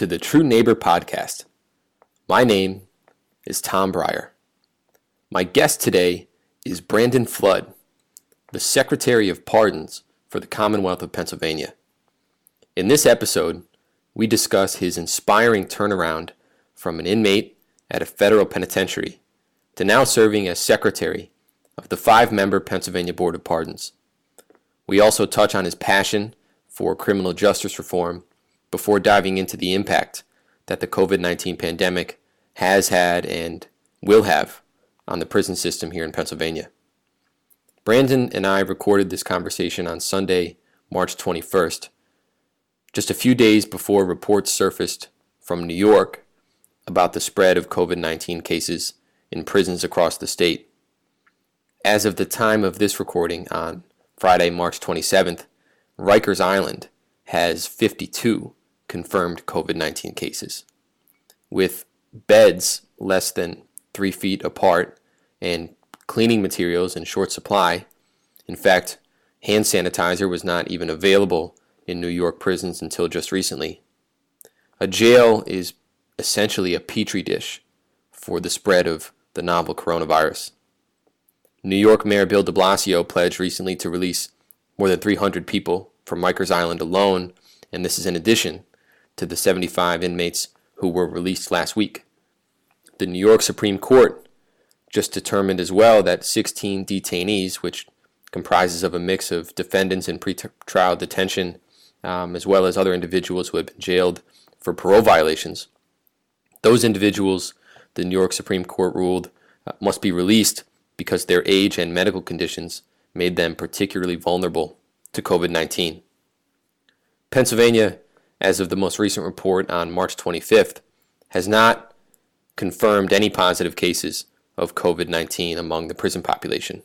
To the True Neighbor Podcast. My name is Tom Breyer. My guest today is Brandon Flood, the Secretary of Pardons for the Commonwealth of Pennsylvania. In this episode, we discuss his inspiring turnaround from an inmate at a federal penitentiary to now serving as Secretary of the five member Pennsylvania Board of Pardons. We also touch on his passion for criminal justice reform before diving into the impact that the COVID 19 pandemic has had and will have on the prison system here in Pennsylvania. Brandon and I recorded this conversation on Sunday, March 21st, just a few days before reports surfaced from New York about the spread of COVID 19 cases in prisons across the state. As of the time of this recording on Friday, March 27th, Rikers Island has 52 confirmed COVID 19 cases, with beds less than three feet apart and cleaning materials in short supply. In fact, hand sanitizer was not even available in New York prisons until just recently. A jail is essentially a petri dish for the spread of the novel coronavirus. New York Mayor Bill de Blasio pledged recently to release more than 300 people from Rikers Island alone, and this is in addition to the 75 inmates who were released last week. The New York Supreme Court just determined as well that 16 detainees, which comprises of a mix of defendants in pretrial detention, um, as well as other individuals who have been jailed for parole violations, those individuals, the New York Supreme Court ruled, uh, must be released because their age and medical conditions made them particularly vulnerable to COVID 19. Pennsylvania as of the most recent report on March 25th, has not confirmed any positive cases of COVID 19 among the prison population.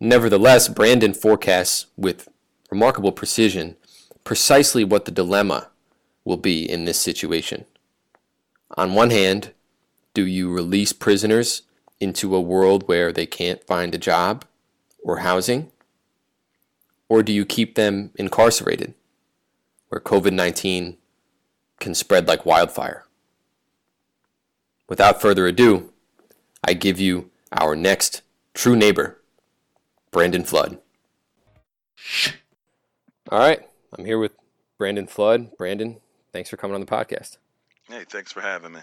Nevertheless, Brandon forecasts with remarkable precision precisely what the dilemma will be in this situation. On one hand, do you release prisoners into a world where they can't find a job or housing? Or do you keep them incarcerated? Where COVID 19 can spread like wildfire. Without further ado, I give you our next true neighbor, Brandon Flood. All right, I'm here with Brandon Flood. Brandon, thanks for coming on the podcast. Hey, thanks for having me.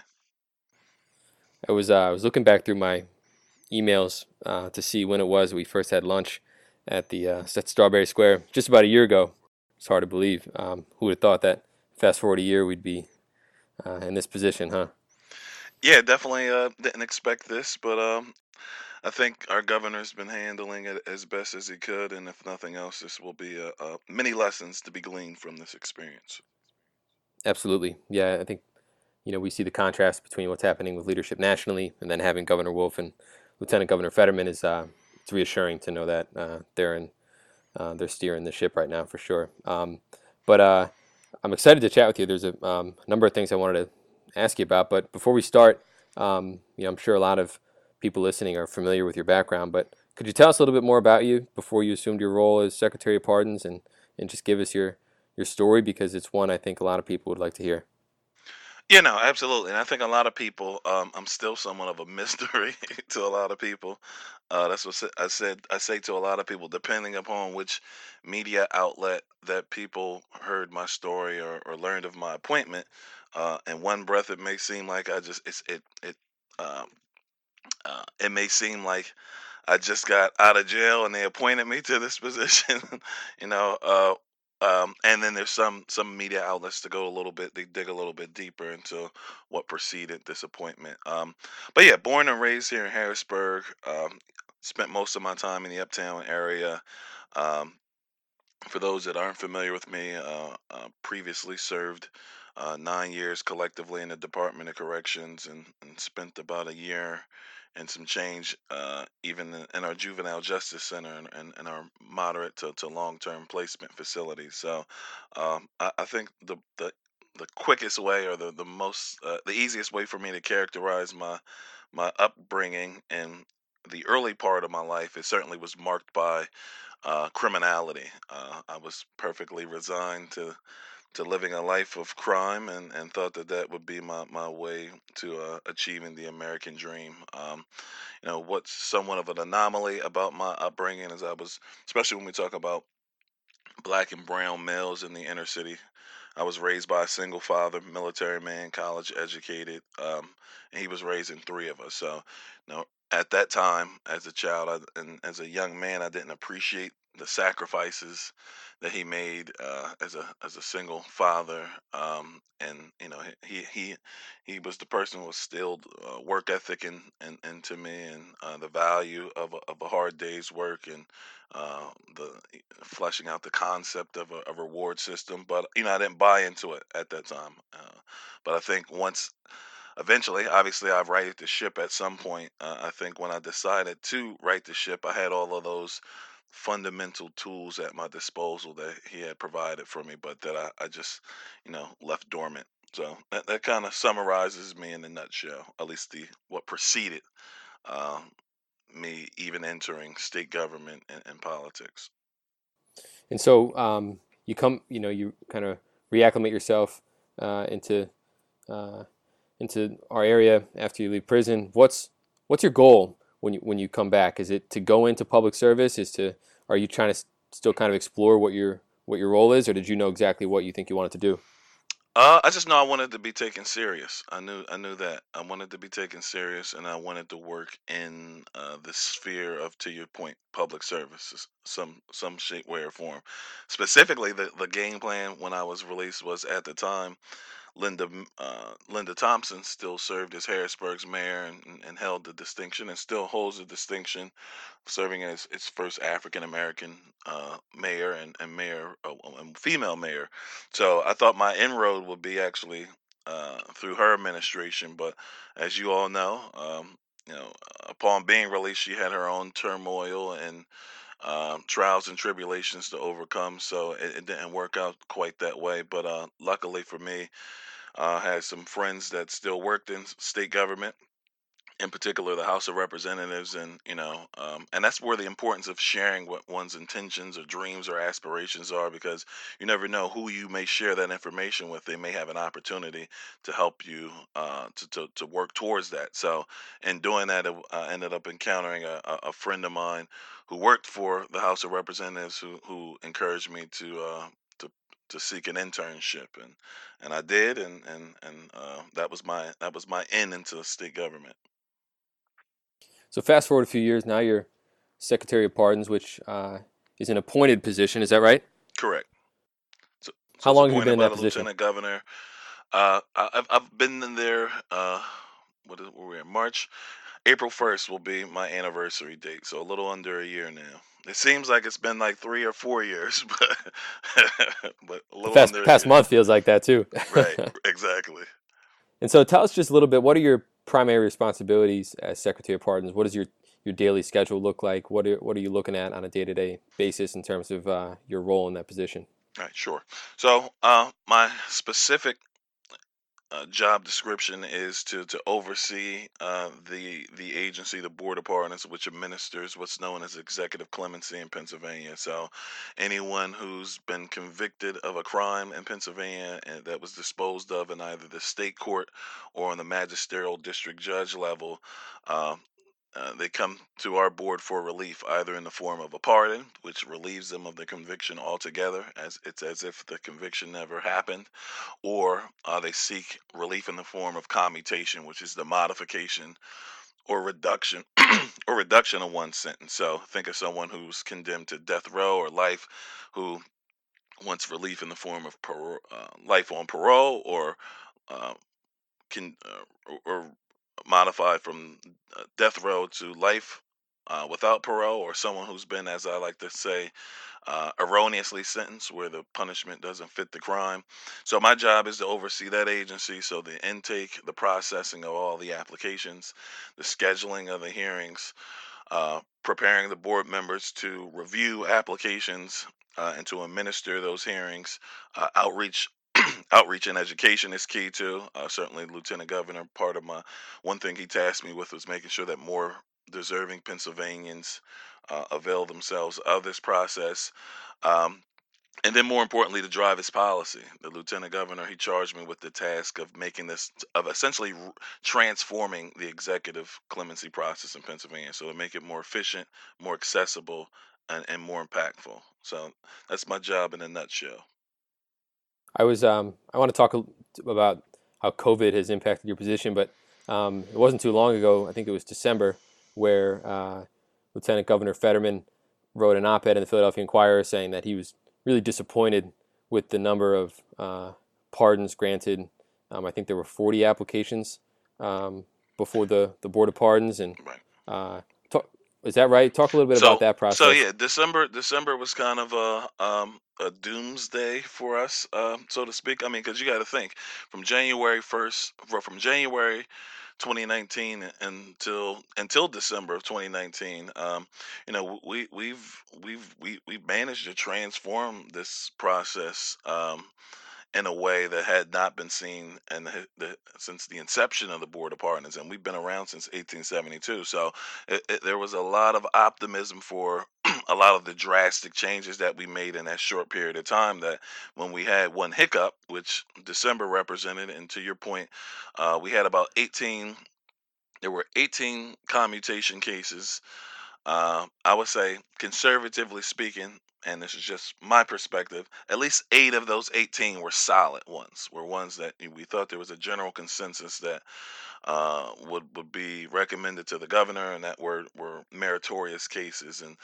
I was uh, I was looking back through my emails uh, to see when it was we first had lunch at the uh, at Strawberry Square, just about a year ago. It's hard to believe. Um, who would have thought that fast forward a year we'd be uh, in this position, huh? Yeah, definitely uh, didn't expect this, but um, I think our governor's been handling it as best as he could, and if nothing else, this will be a, a many lessons to be gleaned from this experience. Absolutely, yeah. I think you know we see the contrast between what's happening with leadership nationally, and then having Governor Wolf and Lieutenant Governor Fetterman is uh, it's reassuring to know that uh, they're in uh, they're steering the ship right now for sure. Um, but uh, I'm excited to chat with you. There's a um, number of things I wanted to ask you about. But before we start, um, you know, I'm sure a lot of people listening are familiar with your background. But could you tell us a little bit more about you before you assumed your role as Secretary of Pardons, and and just give us your your story because it's one I think a lot of people would like to hear. Yeah, no, absolutely. And I think a lot of people, um, I'm still somewhat of a mystery to a lot of people. Uh, that's what I said. I say to a lot of people, depending upon which media outlet that people heard my story or, or learned of my appointment. Uh, in one breath, it may seem like I just it's it it um, uh, it may seem like I just got out of jail and they appointed me to this position. you know, uh, um, and then there's some some media outlets to go a little bit, they dig a little bit deeper into what preceded this appointment. Um, but yeah, born and raised here in Harrisburg. Um, spent most of my time in the Uptown area. Um, for those that aren't familiar with me, uh, uh, previously served uh, nine years collectively in the Department of Corrections and, and spent about a year and some change uh, even in, our juvenile justice center and, and, and our moderate to, to long-term placement facilities. So um, I, I think the, the the quickest way or the the most uh, the easiest way for me to characterize my my upbringing and the early part of my life it certainly was marked by uh, criminality. Uh, I was perfectly resigned to to living a life of crime and, and thought that that would be my, my way to uh, achieving the American dream. Um, you know, what's somewhat of an anomaly about my upbringing is I was, especially when we talk about black and brown males in the inner city. I was raised by a single father, military man, college educated, um, and he was raising three of us. So, you know, at that time, as a child I, and as a young man, I didn't appreciate the sacrifices that he made uh, as a as a single father. Um, and you know, he he he was the person who instilled uh, work ethic in, in, into me and uh, the value of a, of a hard day's work and uh, the fleshing out the concept of a, a reward system. But you know, I didn't buy into it at that time. Uh, but I think once, eventually, obviously, I've righted the ship at some point. Uh, I think when I decided to right the ship, I had all of those fundamental tools at my disposal that he had provided for me, but that I, I just, you know, left dormant. So that, that kind of summarizes me in a nutshell, at least the what preceded um, me even entering state government and, and politics. And so um, you come, you know, you kind of reacclimate yourself uh, into uh, into our area after you leave prison. What's what's your goal when you when you come back? Is it to go into public service? Is to are you trying to still kind of explore what your what your role is, or did you know exactly what you think you wanted to do? Uh, I just know I wanted to be taken serious. I knew I knew that I wanted to be taken serious, and I wanted to work in uh, the sphere of, to your point, public services, some some shape, way, or form. Specifically, the the game plan when I was released was at the time Linda uh, Linda Thompson still served as Harrisburg's mayor and, and held the distinction and still holds the distinction, serving as its first African American uh, mayor and, and mayor, uh, and female mayor. So I thought my inroad would be actually uh, through her administration, but as you all know, um, you know, upon being released, she had her own turmoil and um, trials and tribulations to overcome. So it, it didn't work out quite that way. But uh, luckily for me, I uh, had some friends that still worked in state government in particular the House of Representatives, and you know, um, and that's where the importance of sharing what one's intentions or dreams or aspirations are, because you never know who you may share that information with. They may have an opportunity to help you uh, to, to to work towards that. So, in doing that, I ended up encountering a, a friend of mine who worked for the House of Representatives, who who encouraged me to uh, to to seek an internship, and and I did, and and and uh, that was my that was my in into state government. So fast forward a few years, now you're Secretary of Pardons, which uh, is an appointed position. Is that right? Correct. So, How long have you been in that position? Lieutenant Governor. Uh, I've I've been in there. Uh, what is where we in March? April first will be my anniversary date, so a little under a year now. It seems like it's been like three or four years, but but a little past, past month feels like that too. right, exactly. And so, tell us just a little bit. What are your primary responsibilities as Secretary of Pardons? What does your your daily schedule look like? What are what are you looking at on a day to day basis in terms of uh, your role in that position? All right, sure. So, uh, my specific uh, job description is to to oversee uh, the the agency, the Board of Pardons, which administers what's known as executive clemency in Pennsylvania. So, anyone who's been convicted of a crime in Pennsylvania and that was disposed of in either the state court or on the magisterial district judge level. Uh, uh, they come to our board for relief, either in the form of a pardon, which relieves them of the conviction altogether, as it's as if the conviction never happened, or uh, they seek relief in the form of commutation, which is the modification or reduction or reduction of one sentence. So think of someone who's condemned to death row or life, who wants relief in the form of parole, uh, life on parole or uh, can uh, or modified from uh, death row to life uh, without parole, or someone who's been, as I like to say, uh, erroneously sentenced where the punishment doesn't fit the crime. So my job is to oversee that agency. So the intake, the processing of all the applications, the scheduling of the hearings, uh, preparing the board members to review applications uh, and to administer those hearings, uh, outreach outreach and education is key too. Uh, certainly, Lieutenant Governor, part of my one thing he tasked me with was making sure that more deserving Pennsylvanians uh, avail themselves of this process. Um, and then more importantly to drive his policy the lieutenant governor he charged me with the task of making this of essentially r- transforming the executive clemency process in pennsylvania so to make it more efficient more accessible and, and more impactful so that's my job in a nutshell I was um, I want to talk about how COVID has impacted your position, but um, it wasn't too long ago. I think it was December where uh, Lieutenant Governor Fetterman wrote an op-ed in the Philadelphia Inquirer saying that he was really disappointed with the number of uh, pardons granted. Um, I think there were 40 applications um, before the, the Board of Pardons, and uh, is that right? Talk a little bit about that process. so yeah, December December was kind of a um a doomsday for us, um, so to speak. I mean, because you got to think from January first, from January 2019 until until December of 2019, um, you know, we we've we've we we've managed to transform this process. Um, in a way that had not been seen the, the, since the inception of the Board of Pardons, and we've been around since 1872. So it, it, there was a lot of optimism for a lot of the drastic changes that we made in that short period of time. That when we had one hiccup, which December represented, and to your point, uh, we had about 18. There were 18 commutation cases uh, I would say, conservatively speaking, and this is just my perspective, at least eight of those 18 were solid ones, were ones that we thought there was a general consensus that uh, would would be recommended to the governor, and that were were meritorious cases. And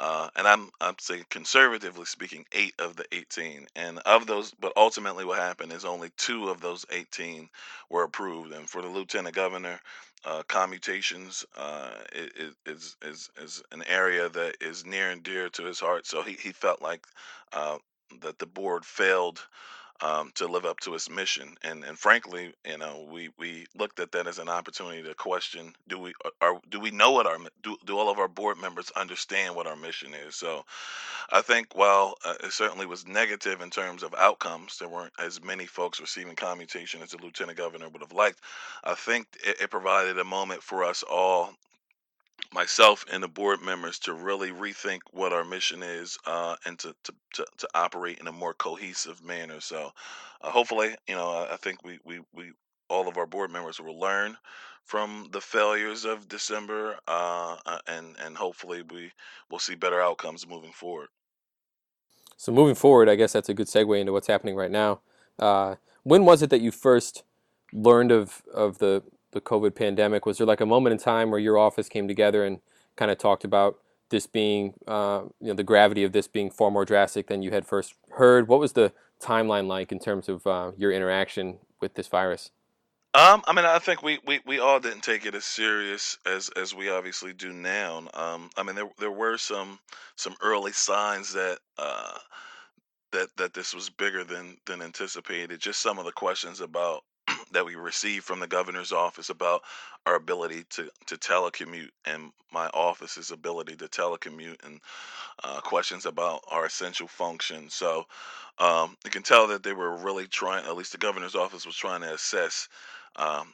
uh, and I'm I'm saying conservatively speaking, eight of the 18, and of those, but ultimately what happened is only two of those 18 were approved. And for the lieutenant governor, uh, commutations uh, i- i- is is is an area that is near and dear to his heart. So he he felt like uh, that the board failed um, to live up to its mission. And and frankly, you know, we we looked at that as an opportunity to question: Do we are do we know what our do do all of our board members understand what our mission is? So I think while uh, it certainly was negative in terms of outcomes, there weren't as many folks receiving commutation as the lieutenant governor would have liked. I think it, it provided a moment for us all myself and the board members to really rethink what our mission is uh, and to, to, to, to operate in a more cohesive manner. So uh, hopefully, you know, I, I think we, we, we, all of our board members will learn from the failures of December uh, uh, and, and hopefully we will see better outcomes moving forward. So moving forward, I guess that's a good segue into what's happening right now. Uh, when was it that you first learned of, of the, the COVID pandemic? Was there like a moment in time where your office came together and kind of talked about this being, uh, you know, the gravity of this being far more drastic than you had first heard? What was the timeline like in terms of uh, your interaction with this virus? Um, I mean, I think we, we, we all didn't take it as serious as, as we obviously do now. Um, I mean, there there were some some early signs that uh, that that this was bigger than than anticipated. Just some of the questions about that we received from the governor's office about our ability to to telecommute and my office's ability to telecommute and uh, questions about our essential function. So um, you can tell that they were really trying. At least the governor's office was trying to assess. Um,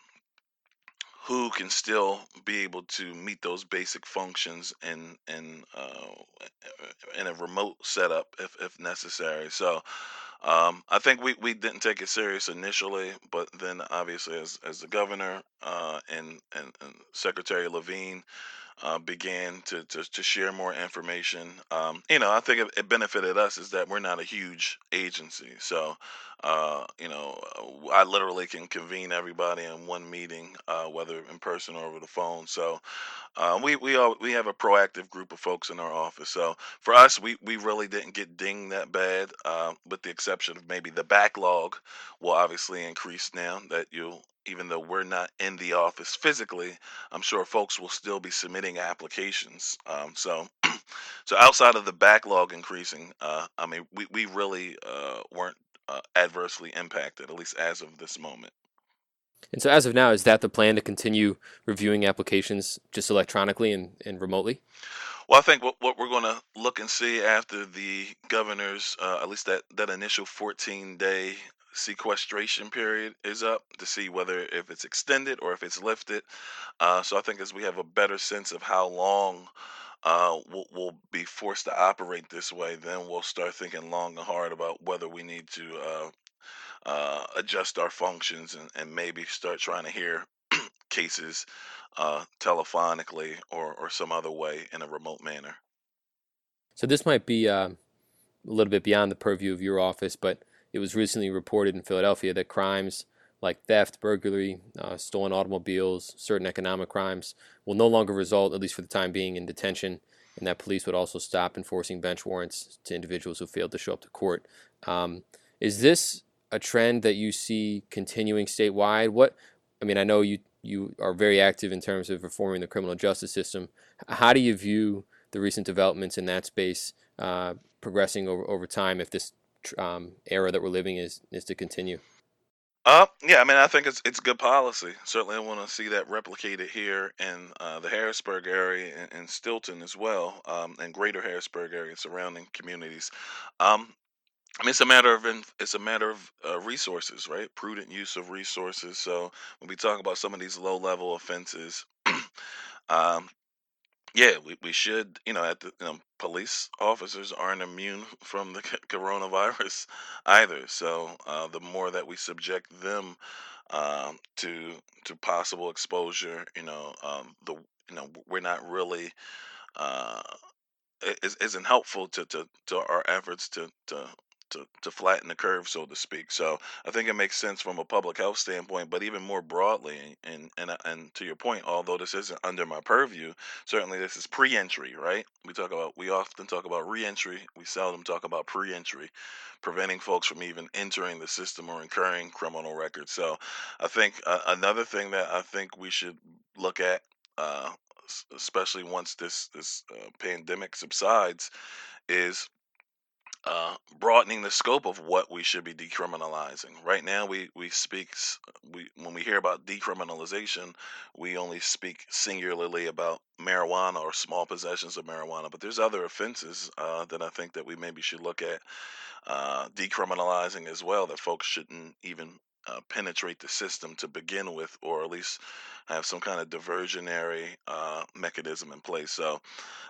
who can still be able to meet those basic functions in in uh, in a remote setup if if necessary. So um, I think we, we didn't take it serious initially, but then obviously as as the governor uh, and, and and Secretary Levine uh, began to, to to share more information. Um, you know, I think it, it benefited us is that we're not a huge agency, so uh, you know, uh, I literally can convene everybody in one meeting, uh, whether in person or over the phone. So uh, we we all we have a proactive group of folks in our office. So for us, we we really didn't get dinged that bad, uh, with the exception of maybe the backlog will obviously increase now that you. Even though we're not in the office physically, I'm sure folks will still be submitting applications. Um, so, so outside of the backlog increasing, uh, I mean, we we really uh, weren't uh, adversely impacted, at least as of this moment. And so as of now, is that the plan to continue reviewing applications just electronically and, and remotely? Well, I think what, what we're going to look and see after the governor's, uh, at least that, that initial 14 day sequestration period is up to see whether if it's extended or if it's lifted. Uh, so I think as we have a better sense of how long uh, we'll, we'll be forced to operate this way, then we'll start thinking long and hard about whether we need to uh, uh, adjust our functions and, and maybe start trying to hear cases uh, telephonically or, or some other way in a remote manner. So this might be uh, a little bit beyond the purview of your office, but it was recently reported in Philadelphia that crimes like theft, burglary, uh, stolen automobiles, certain economic crimes will no longer result, at least for the time being, in detention, and that police would also stop enforcing bench warrants to individuals who failed to show up to court. Um, is this a trend that you see continuing statewide? What I mean, I know you you are very active in terms of reforming the criminal justice system. How do you view the recent developments in that space uh, progressing over over time? If this um, era that we're living is is to continue. Uh, yeah, I mean, I think it's it's good policy. Certainly, I want to see that replicated here in uh, the Harrisburg area and, and Steelton as well, um, and Greater Harrisburg area, surrounding communities. Um, I mean, it's a matter of it's a matter of uh, resources, right? Prudent use of resources. So when we talk about some of these low level offenses, um, yeah, we, we should, you know, at the police officers aren't immune from the coronavirus either. So uh, the more that we subject them um, to to possible exposure, you know, um, the you know we're not really uh, it is- isn't helpful to, to, to our efforts to, to to to flatten the curve, so to speak. So I think it makes sense from a public health standpoint, but even more broadly, and and uh, and to your point, although this isn't under my purview, certainly this is pre-entry, right? We talk about we often talk about re-entry. We seldom talk about pre-entry, preventing folks from even entering the system or incurring criminal records. So I think uh, another thing that I think we should look at. Uh, especially once this this uh, pandemic subsides, is uh, broadening the scope of what we should be decriminalizing. Right now, we we speak we when we hear about decriminalization, we only speak singularly about marijuana or small possessions of marijuana. But there's other offenses uh, that I think that we maybe should look at uh, decriminalizing as well. That folks shouldn't even uh, penetrate the system to begin with, or at least have some kind of diversionary uh, mechanism in place. So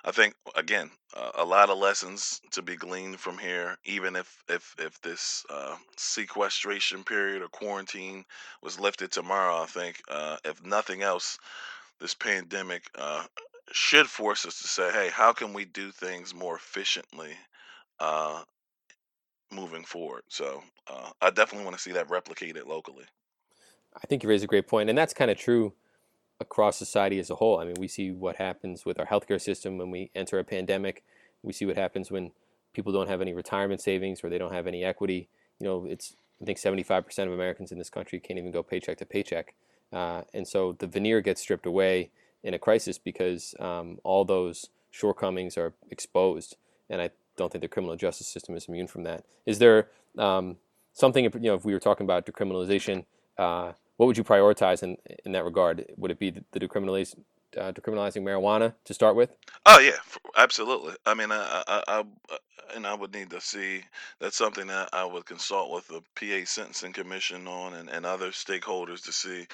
I think again, uh, a lot of lessons to be gleaned from here. Even if if if this uh, sequestration period or quarantine was lifted tomorrow, I think uh, if nothing else, this pandemic uh, should force us to say, hey, how can we do things more efficiently uh, moving forward? So uh, I definitely want to see that replicated locally. I think you raise a great point, and that's kind of true across society as a whole. I mean, we see what happens with our healthcare system when we enter a pandemic. We see what happens when people don't have any retirement savings or they don't have any equity. You know, it's I think 75% of Americans in this country can't even go paycheck to paycheck, uh, and so the veneer gets stripped away in a crisis because um, all those shortcomings are exposed. And I don't think the criminal justice system is immune from that. Is there um, something you know if we were talking about decriminalization? Uh, what would you prioritize in in that regard? Would it be the, the decriminalization, uh, decriminalizing marijuana to start with? Oh yeah, absolutely. I mean, I, I, I, and I would need to see. That's something that I would consult with the PA Sentencing Commission on and, and other stakeholders to see,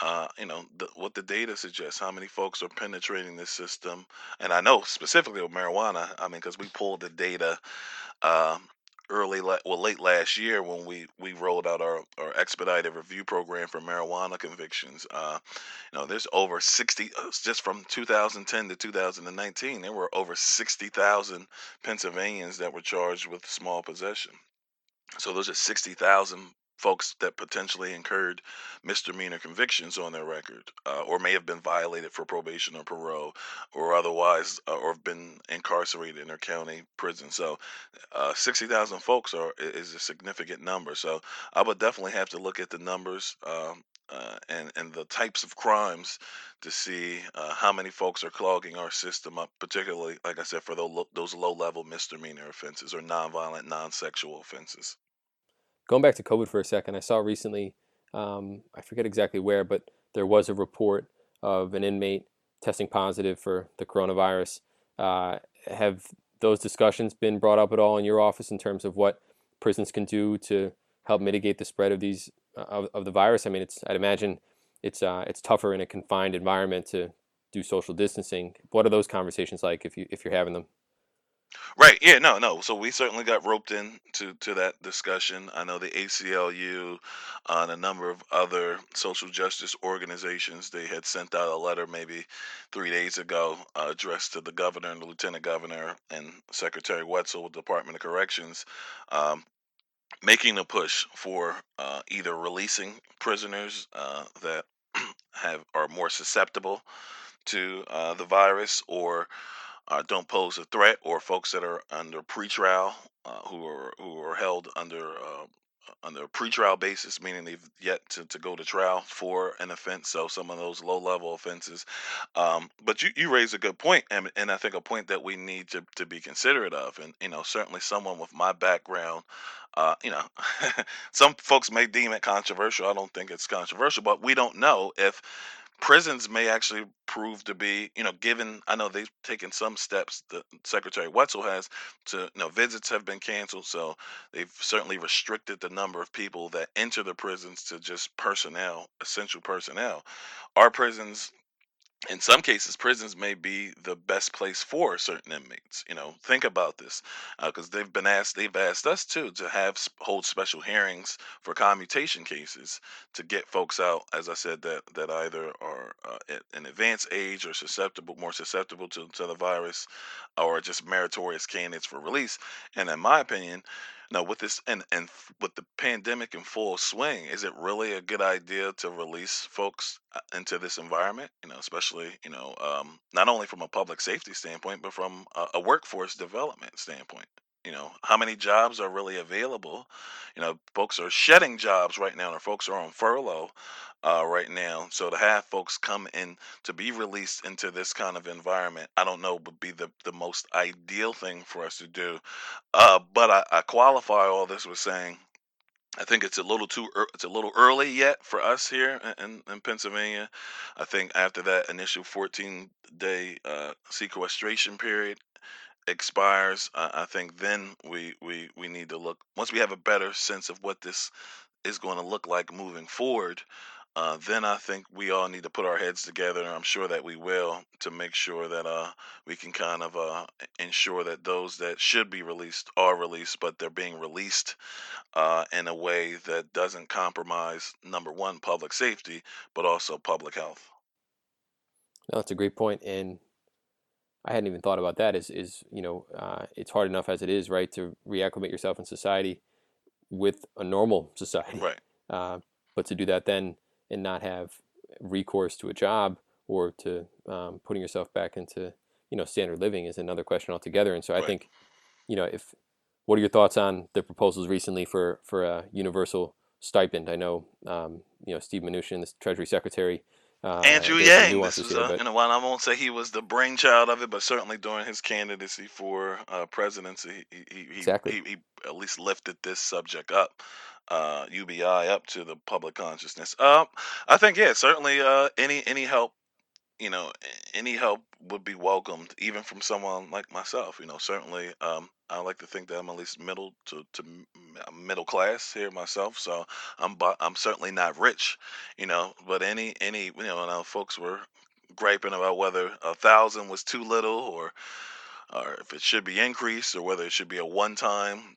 uh, you know, the, what the data suggests. How many folks are penetrating this system? And I know specifically with marijuana. I mean, because we pulled the data um, early, la- well, late last year when we we rolled out our our expedited review program for marijuana convictions. Uh, you know, there's over 60 uh, just from 2010 to 2019. There were over 60,000 Pennsylvanians that were charged with small possession. So those are 60,000 folks that potentially incurred misdemeanor convictions on their record, uh, or may have been violated for probation or parole, or otherwise, uh, or have been incarcerated in their county prison. So uh, 60,000 folks are is a significant number. So I would definitely have to look at the numbers um, uh, and and the types of crimes to see uh, how many folks are clogging our system up, particularly, like I said, for those those low level misdemeanor offenses or nonviolent, non-sexual offenses. Going back to COVID for a second, I saw recently, um, I forget exactly where, but there was a report of an inmate testing positive for the coronavirus. Uh, have those discussions been brought up at all in your office in terms of what prisons can do to help mitigate the spread of these of, of the virus? I mean, it's I'd imagine it's uh, it's tougher in a confined environment to do social distancing. What are those conversations like if you if you're having them? Right. Yeah. No. No. So we certainly got roped in to to that discussion. I know the ACLU uh, and a number of other social justice organizations. They had sent out a letter maybe three days ago uh, addressed to the governor and the lieutenant governor and Secretary Wetzel with the Department of Corrections, um, making a push for uh, either releasing prisoners uh, that have are more susceptible to uh, the virus or uh, don't pose a threat, or folks that are under pretrial uh, who are who are held under uh, under a pretrial basis, meaning they've yet to, to go to trial for an offense. So some of those low level offenses. Um, but you, you raise a good point, and, and I think a point that we need to, to be considerate of. And you know, certainly someone with my background, uh, you know, some folks may deem it controversial. I don't think it's controversial, but we don't know if prisons may actually prove to be, you know, given I know they've taken some steps, the Secretary Wetzel has to, you know, visits have been canceled, so they've certainly restricted the number of people that enter the prisons to just personnel, essential personnel. Our prisons in some cases, prisons may be the best place for certain inmates. You know, think about this, because they've been asked, they've asked us too to have hold special hearings for commutation cases to get folks out, as I said, that that either are uh, at an advanced age or susceptible, more susceptible to, to the virus, or just meritorious candidates for release. And in my opinion, now, with this and and with the pandemic in full swing, is it really a good idea to release folks uh, into this environment? You know, especially you know, um, not only from a public safety standpoint, but from a, a workforce development standpoint. You know, how many jobs are really available? You know, folks are shedding jobs right now, or folks are on furlough uh, right now. So to have folks come in to be released into this kind of environment, I don't know, would be the the most ideal thing for us to do uh, but I, I qualify all this with saying I think it's a little too it's a little early yet for us here in, in, in Pennsylvania. I think after that initial 14 day uh, sequestration period expires, uh, I think then we, we we need to look once we have a better sense of what this is going to look like moving forward. Uh, then I think we all need to put our heads together, and I'm sure that we will, to make sure that uh, we can kind of uh, ensure that those that should be released are released, but they're being released uh, in a way that doesn't compromise number one, public safety, but also public health. No, that's a great point. and I hadn't even thought about that. Is is you know, uh, it's hard enough as it is, right, to reacclimate yourself in society with a normal society. Right. Uh, but to do that then and not have recourse to a job or to um, putting yourself back into you know standard living is another question altogether. And so I Right. think you know if what are your thoughts on the proposals recently for for a universal stipend? I know um, you know Steve Mnuchin, the Treasury Secretary. Uh, Andrew Yang, this was, here, uh, know, while I won't say he was the brainchild of it, but certainly during his candidacy for uh, presidency, he, he, he, exactly. he, he at least lifted this subject up, uh, UBI up to the public consciousness. Um, I think, yeah, certainly uh, any any help you know, any help would be welcomed, even from someone like myself. You know, certainly, um, I like to think that I'm at least middle to to middle class here myself. So I'm I'm certainly not rich, you know. But any any you know, now folks were griping about whether a thousand was too little or or if it should be increased or whether it should be a one time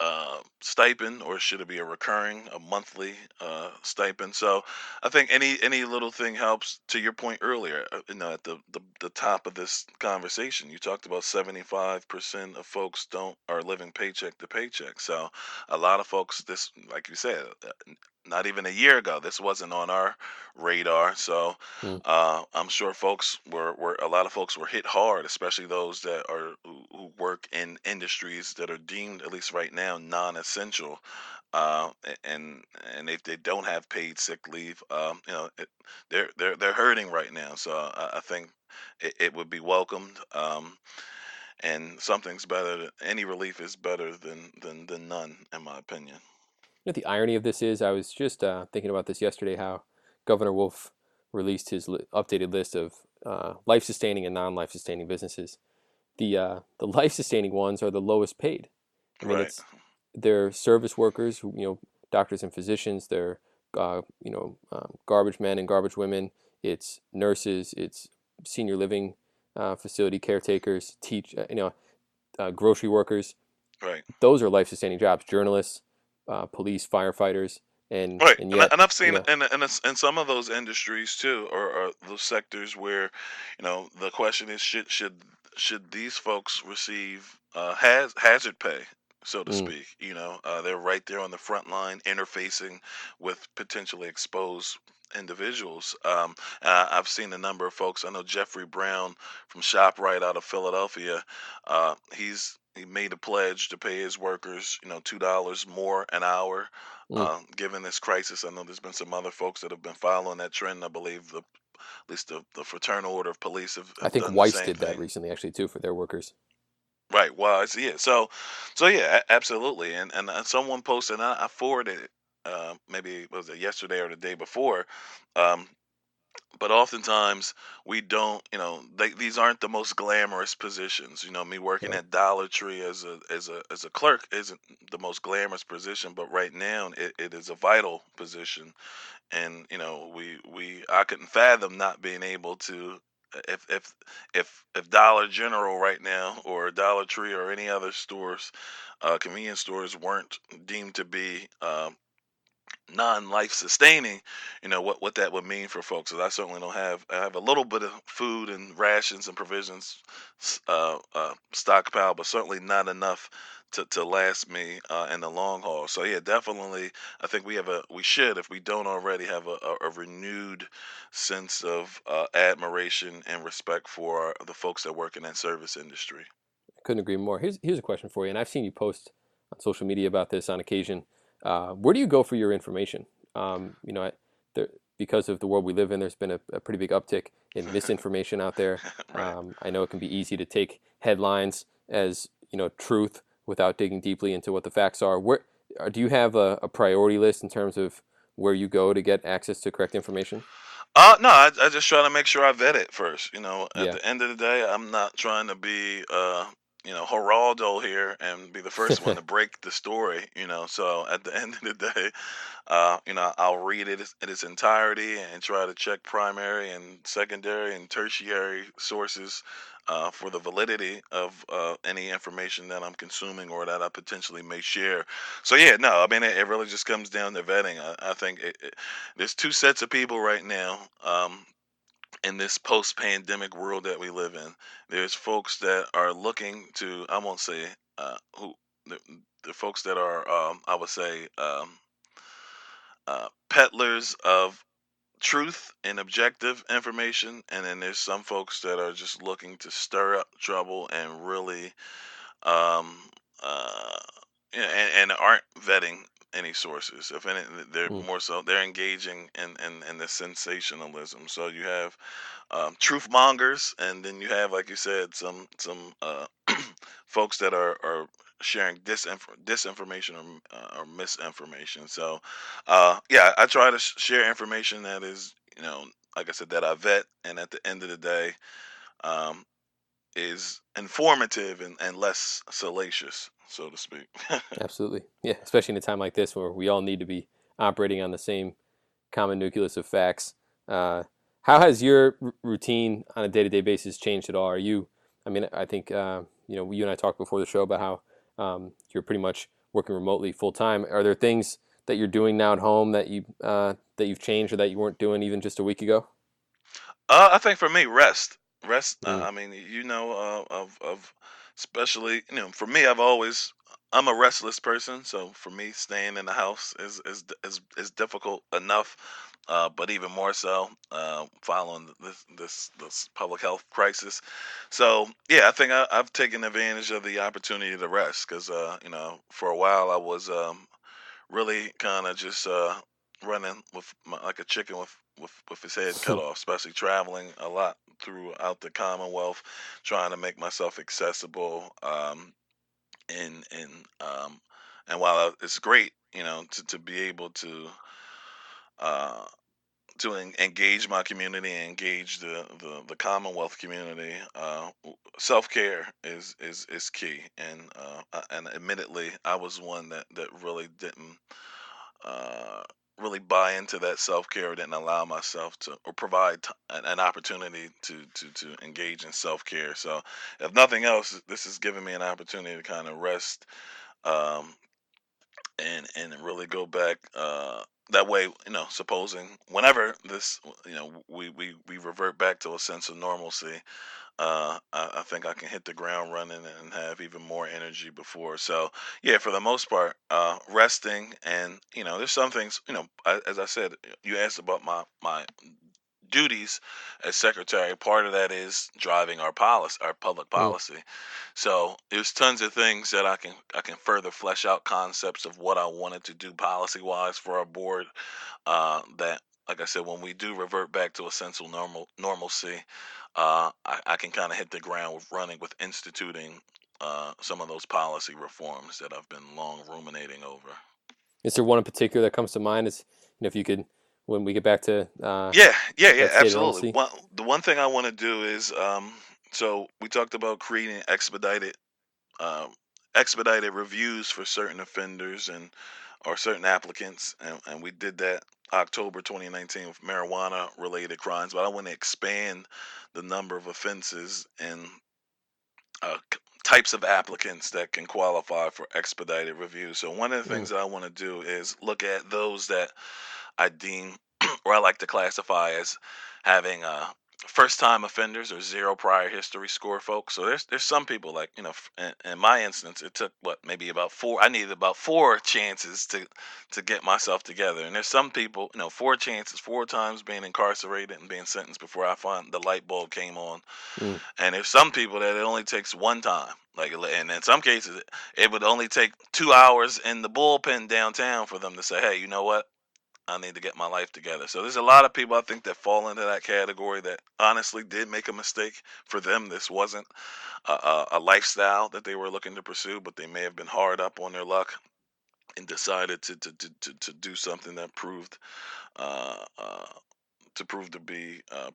uh, stipend or should it be a recurring, a monthly uh, stipend? So I think any any little thing helps. To your point earlier, uh, you know, at the, the the top of this conversation, you talked about seventy five percent of folks don't are living paycheck to paycheck. So a lot of folks, this like you said, uh, n- not even a year ago, this wasn't on our radar. So Mm. uh, I'm sure folks were, were a lot of folks were hit hard, especially those that are who, who work in industries that are deemed, at least right now, non-essential. Uh, and and if they don't have paid sick leave, um, you know, it, they're they're they're hurting right now. So I, I think it, it would be welcomed. Um, and something's better. Than, any relief is better than than than none, in my opinion. You know, the irony of this is, I was just uh, thinking about this yesterday. How Governor Wolf released his li- updated list of uh, life-sustaining and non-life-sustaining businesses. The uh, the life-sustaining ones are the lowest paid. I mean, Right. it's they're service workers, who, you know, doctors and physicians. They're uh, you know um, garbage men and garbage women. It's nurses. It's senior living uh, facility caretakers. Teach uh, you know uh, grocery workers. Right. Those are life sustaining jobs. Journalists, uh, police, firefighters, and Right, and yet and I've you seen know in in, in some of those industries too, or, or those sectors where, you know, the question is should should should these folks receive uh, haz hazard pay, so to mm, speak? You know, uh, they're right there on the front line, interfacing with potentially exposed individuals. Um, I, I've seen a number of folks. I know Jeffrey Brown from ShopRite out of Philadelphia. Uh, he's he made a pledge to pay his workers, you know, two dollars more an hour mm. um, given this crisis. I know there's been some other folks that have been following that trend. I believe the at least the, the Fraternal Order of Police have, I have think done the Weis same did that thing. recently actually too for their workers. Right. Well, it's, yeah. So, so yeah, a- absolutely. And and uh, someone posted, and I, I forwarded it. Uh, maybe it was it yesterday or the day before? Um, but oftentimes we don't you know they, these aren't the most glamorous positions you know me working Right. at dollar tree as a as a as a clerk isn't the most glamorous position but right now it, it is a vital position and you know we we i couldn't fathom not being able to if if if if dollar general right now or dollar tree or any other stores uh convenience stores weren't deemed to be um non-life sustaining, you know what what that would mean for folks. 'Cause I certainly don't have I have a little bit of food and rations and provisions uh, uh, stockpile, but certainly not enough to, to last me uh, in the long haul. So yeah, definitely, I think we have a we should if we don't already have a, a, a renewed sense of uh, admiration and respect for our, the folks that work in that service industry. Couldn't agree more. Here's here's a question for you, and I've seen you post on social media about this on occasion. Uh, where do you go for your information? Um, you know, I, there, because of the world we live in, there's been a, a pretty big uptick in misinformation out there. right. Um, I know it can be easy to take headlines as you know truth without digging deeply into what the facts are. Where uh, do you have a, a priority list in terms of where you go to get access to correct information? Uh, no, I, I just try to make sure I vet it first. You know, at Yeah. the end of the day, I'm not trying to be, uh, you know, Geraldo here and be the first one to break the story. You know, so at the end of the day, uh, you know, I'll read it in its entirety and try to check primary and secondary and tertiary sources uh, for the validity of uh, any information that I'm consuming or that I potentially may share. So yeah, no, I mean, it, it really just comes down to vetting. I, I think it, it, there's two sets of people right now. Um, in this post-pandemic world that we live in, there's folks that are looking to, I won't say uh, who, the, the folks that are, um, I would say, um, uh, peddlers of truth and objective information, and then there's some folks that are just looking to stir up trouble and really, um, uh, and, and aren't vetting any sources. If any, they're Mm, more so they're engaging in, in in the sensationalism. So you have um, truth mongers, and then you have, like you said, some some uh, folks that are are sharing disinf- disinformation or, uh, or misinformation. So, uh, yeah, I try to sh- share information that is, you know, like I said, that I vet, and at the end of the day, um, is informative and, and less salacious, so to speak. absolutely. Yeah, especially in a time like this where we all need to be operating on the same common nucleus of facts. Uh, how has your r- routine on a day-to-day basis changed at all? Are you, I mean, I think uh, you know you and I talked before the show about how um, you're pretty much working remotely full time. Are there things that you're doing now at home that you uh, that you've changed or that you weren't doing even just a week ago? Uh, I think for me, rest, rest. Uh, Mm, I mean, you know, uh, of of especially, you know, for me, I've always, I'm a restless person, so for me, staying in the house is is is is difficult enough. Uh, but even more so, uh, following this this this public health crisis. So yeah, I think I, I've taken advantage of the opportunity to rest because, uh, you know, for a while I was um, really kind of just uh, running with my, like a chicken with, with with his head cut off, especially traveling a lot throughout the Commonwealth, trying to make myself accessible. Um, and and um, and while it's great, you know, to, to be able to uh, to en- engage my community and engage the, the, the Commonwealth community, uh, self care is, is is key. And uh, uh, and admittedly, I was one that that really didn't uh, really buy into that self care, didn't allow myself to or provide t- an, opportunity to to to engage in self care. So, if nothing else, this has given me an opportunity to kind of rest. Um, and and really go back uh that way you know supposing whenever this you know we we we revert back to a sense of normalcy uh I, I think i can hit the ground running and have even more energy before. So yeah for the most part uh resting and you know there's some things you know I, as i said you asked about my my duties as secretary. Part of that is driving our policy our public Mm. policy. So there's tons of things that i can i can further flesh out concepts of what i wanted to do policy wise for our board uh, that like i said when we do revert back to a sense of normal normalcy uh, I, I can kind of hit the ground with running with instituting uh, some of those policy reforms that i've been long ruminating over Is there one in particular that comes to mind? Is you know if you could when we get back to uh, Yeah, yeah, yeah, that state of absolutely. One, the one thing I want to do is, um, so we talked about creating expedited, um, expedited reviews for certain offenders and or certain applicants, and, and we did that October 2019 with marijuana related crimes. But I want to expand the number of offenses and uh, c- types of applicants that can qualify for expedited review. So one of the Mm. things that I want to do is look at those that I deem, or I like to classify as having uh, first time offenders or zero prior history score folks. So there's there's some people like you know f- in, in my instance it took what maybe about four I needed about four chances to to get myself together. And there's some people you know four chances, four times being incarcerated and being sentenced before I find the light bulb came on. Mm. And there's some people that it only takes one time. Like, and in some cases, it would only take two hours in the bullpen downtown for them to say, "Hey, you know what? I need to get my life together. So there's a lot of people I think that fall into that category that honestly did make a mistake. For them, this wasn't a, a, a lifestyle that they were looking to pursue, but they may have been hard up on their luck and decided to to, to, to, to do something that proved uh, uh, to prove to be uh,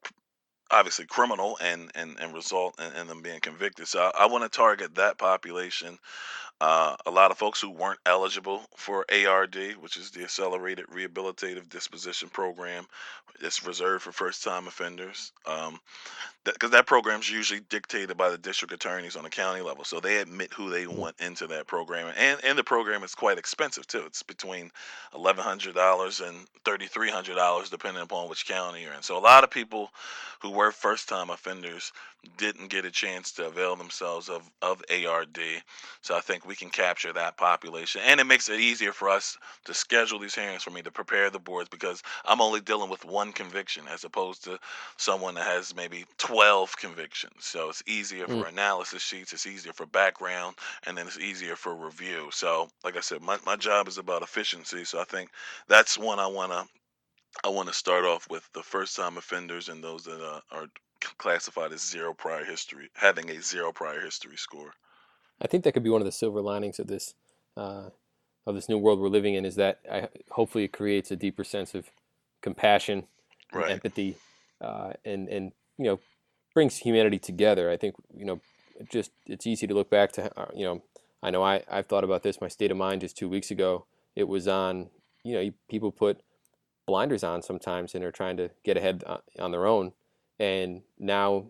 obviously criminal and and and result in, in them being convicted. So I, I want to target that population uh, a lot of folks who weren't eligible for ARD, which is the Accelerated Rehabilitative Disposition Program, it's reserved for first-time offenders. Um, because that program is usually dictated by the district attorneys on the county level, so they admit who they Mm. want into that program, and and the program is quite expensive too. It's between eleven hundred dollars and thirty three hundred dollars, depending upon which county you're in. So a lot of people who were first time offenders didn't get a chance to avail themselves of of ARD. So I think we can capture that population, and it makes it easier for us to schedule these hearings for me to prepare the boards because I'm only dealing with one conviction as opposed to someone that has maybe 12 convictions. So it's easier Mm. for analysis sheets, it's easier for background, and then it's easier for review. So, like I said, my, my job is about efficiency. So I think that's one I want to I want to start off with the first time offenders and those that uh, are classified as zero prior history, having a zero prior history score. I think that could be one of the silver linings of this uh, of this new world we're living in is that I, hopefully it creates a deeper sense of compassion and Right. empathy uh, and and you know brings humanity together. I think you know just it's easy to look back to uh, you know I know I I've thought about this my state of mind just two weeks ago. It was on you know people put blinders on sometimes and are trying to get ahead uh, on their own, and now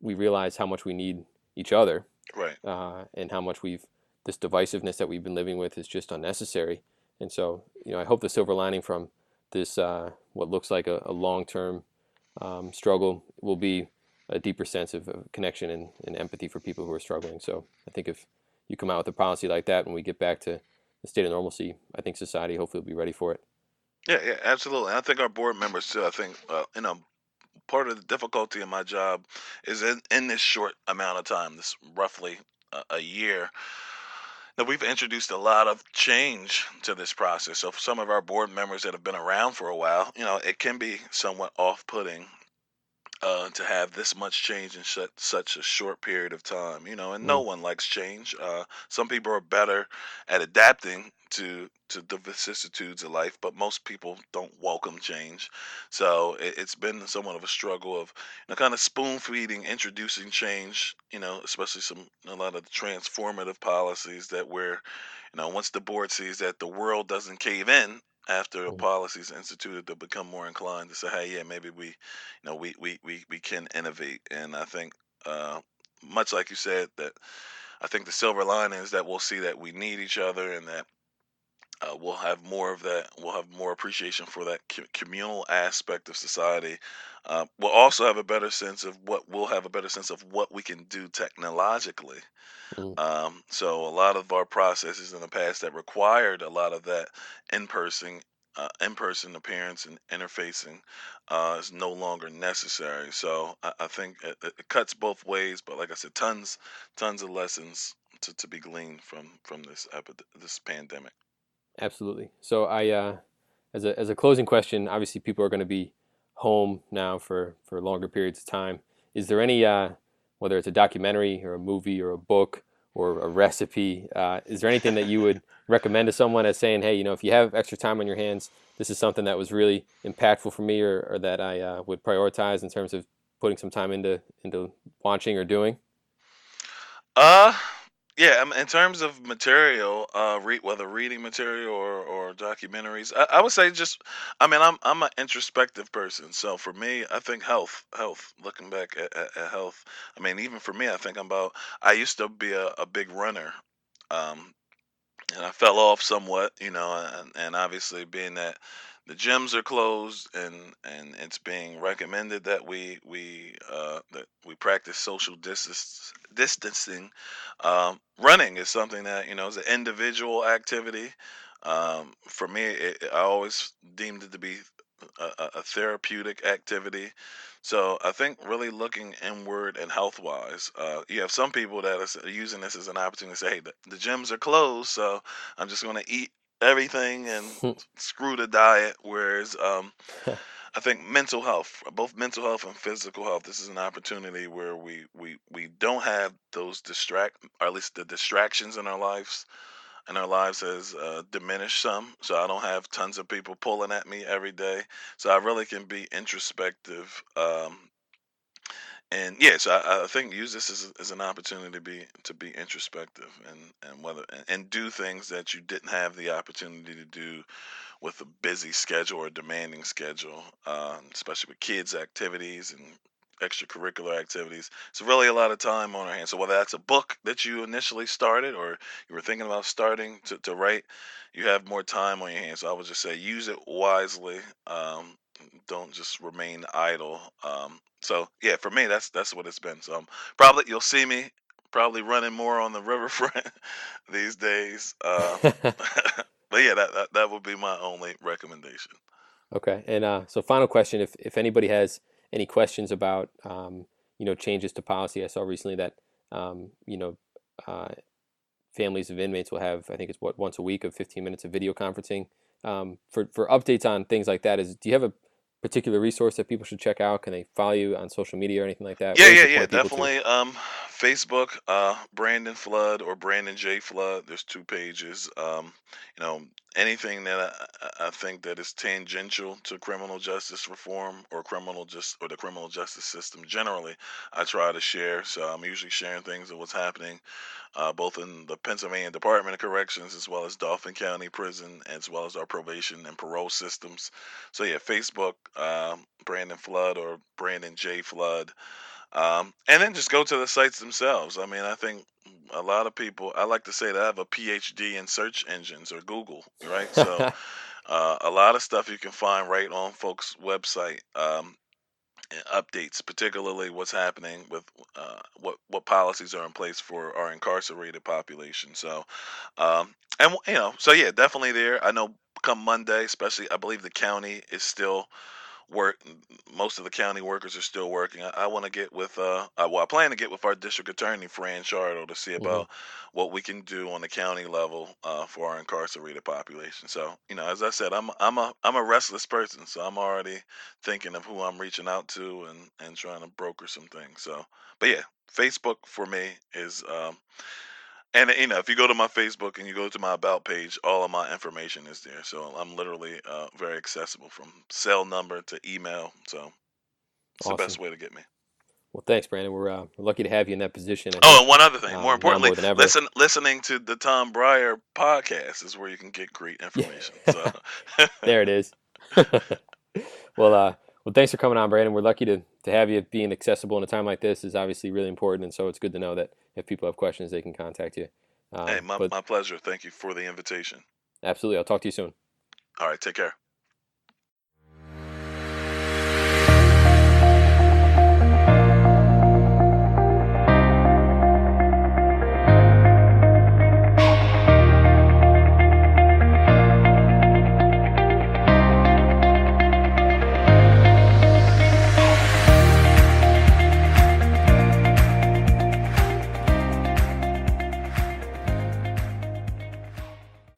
we realize how much we need each other Right. uh, and how much we've this divisiveness that we've been living with is just unnecessary. And so, you know, I hope the silver lining from this uh, what looks like a, a long-term um, struggle will be a deeper sense of, of connection and, and empathy for people who are struggling. So I think if you come out with a policy like that when we get back to the state of normalcy, I think society hopefully will be ready for it. Yeah, yeah, absolutely. And I think our board members too. I think, uh, you know, part of the difficulty in my job is in, in this short amount of time, this roughly a, a year, that we've introduced a lot of change to this process. So for some of our board members that have been around for a while, you know, it can be somewhat off-putting uh, to have this much change in sh- such a short period of time. You know, and no Mm, one likes change. Uh, some people are better at adapting to to the vicissitudes of life, but most people don't welcome change. So it, it's been somewhat of a struggle of you know, kind of spoon feeding, introducing change. You know, especially some a lot of the transformative policies that we're you know once the board sees that the world doesn't cave in after a policy is instituted, they'll become more inclined to say, "Hey, yeah, maybe we you know we we we, we can innovate. And i think uh much like you said that i think the silver lining is that we'll see that we need each other and that uh, we'll have more of that we'll have more appreciation for that communal aspect of society uh, we'll also have a better sense of what we'll have a better sense of what we can do technologically mm. um, so a lot of our processes in the past that required a lot of that in-person uh, in-person appearance and interfacing uh, is no longer necessary. So I, I think it, it it cuts both ways. But like I said, tons tons of lessons to, to be gleaned from from this epi- this pandemic. Absolutely. So I, uh, as a as a closing question, obviously people are going to be home now for for longer periods of time. Is there any, uh, whether it's a documentary or a movie or a book or a recipe, uh, is there anything that you would recommend to someone as saying, hey, you know, if you have extra time on your hands, this is something that was really impactful for me or, or that I uh, would prioritize in terms of putting some time into into watching or doing? Uh, yeah. um, In terms of material, uh, read whether reading material or or documentaries, I, I would say just. I mean, I'm I'm an introspective person, so for me, I think health, health. Looking back at, at, at health, I mean, even for me, I think about. I used to be a, a big runner. Um, and I fell off somewhat, you know, and, and obviously being that the gyms are closed and and it's being recommended that we we uh, that we practice social distance distancing. Um, running is something that you know is an individual activity. Um, for me, it, I always deemed it to be a, a therapeutic activity. So I think really looking inward and health wise, uh, you have some people that are using this as an opportunity to say, hey, the, the gyms are closed, so I'm just going to eat everything and screw the diet. Whereas um, I think mental health, both mental health and physical health, this is an opportunity where we we we don't have those distract, or at least the distractions in our lives and our lives has uh, diminished some. So I don't have tons of people pulling at me every day. So I really can be introspective. Um, and yes, I, I think use this as, as an opportunity to be to be introspective and and whether and, and do things that you didn't have the opportunity to do with a busy schedule or demanding schedule, um, especially with kids' activities and extracurricular activities. It's really a lot of time on our hands. So whether that's a book that you initially started or you were thinking about starting to, to write, you have more time on your hands. So I would just say use it wisely. Um, don't just remain idle. Um, so yeah, for me, that's that's what it's been. So um, probably you'll see me probably running more on the riverfront these days. Uh, but yeah, that, that that would be my only recommendation. Okay. And uh, so final question, if if anybody has any questions about um, you know changes to policy, I saw recently that um, you know uh, families of inmates will have I think it's what once a week of 15 minutes of video conferencing um, for for updates on things like that. Is do you have a particular resource that people should check out? Can they follow you on social media or anything like that? Yeah, Where yeah, yeah, point people to? definitely. Um, Facebook, uh, Brandon Flood or Brandon J Flood. There's two pages. Um, you know, anything that I, I think that is tangential to criminal justice reform or criminal just or the criminal justice system generally, I try to share. So I'm usually sharing things of what's happening, uh, both in the Pennsylvania Department of Corrections as well as Dauphin County Prison, as well as our probation and parole systems. So yeah, Facebook, um, Brandon Flood or Brandon J Flood um, and then just go to the sites themselves. I mean, I think a lot of people, I like to say that I have a PhD in search engines or Google, right? So uh, a lot of stuff you can find right on folks' website. Um, and updates, particularly what's happening with uh, what what policies are in place for our incarcerated population. So, um, and you know, so yeah, definitely there. I know come Monday, especially, I believe the county is still work. Most of the county workers are still working. I, I want to get with, uh, I, well, I plan to get with our district attorney, Fran Chardo, to see hmm about what we can do on the county level uh, for our incarcerated population. So, you know, as I said, I'm I'm a I'm a restless person, so I'm already thinking of who I'm reaching out to and and trying to broker some things. So, but yeah, Facebook for me is um, and you know, if you go to my Facebook and you go to my about page, all of my information is there. So I'm literally uh, very accessible from cell number to email. So it's the best way to get me. Well, thanks, Brandon. We're, uh, we're lucky to have you in that position. Oh, and one other thing, more uh, now importantly, more listen listening to the Tom Breyer podcast is where you can get great information. So there it is. well, uh, well, thanks for coming on, Brandon. We're lucky to, to have you. Being accessible in a time like this is obviously really important, and so it's good to know that if people have questions, they can contact you. hey, Um, my, but my pleasure. Thank you for the invitation. absolutely, I'll talk to you soon. All right, take care.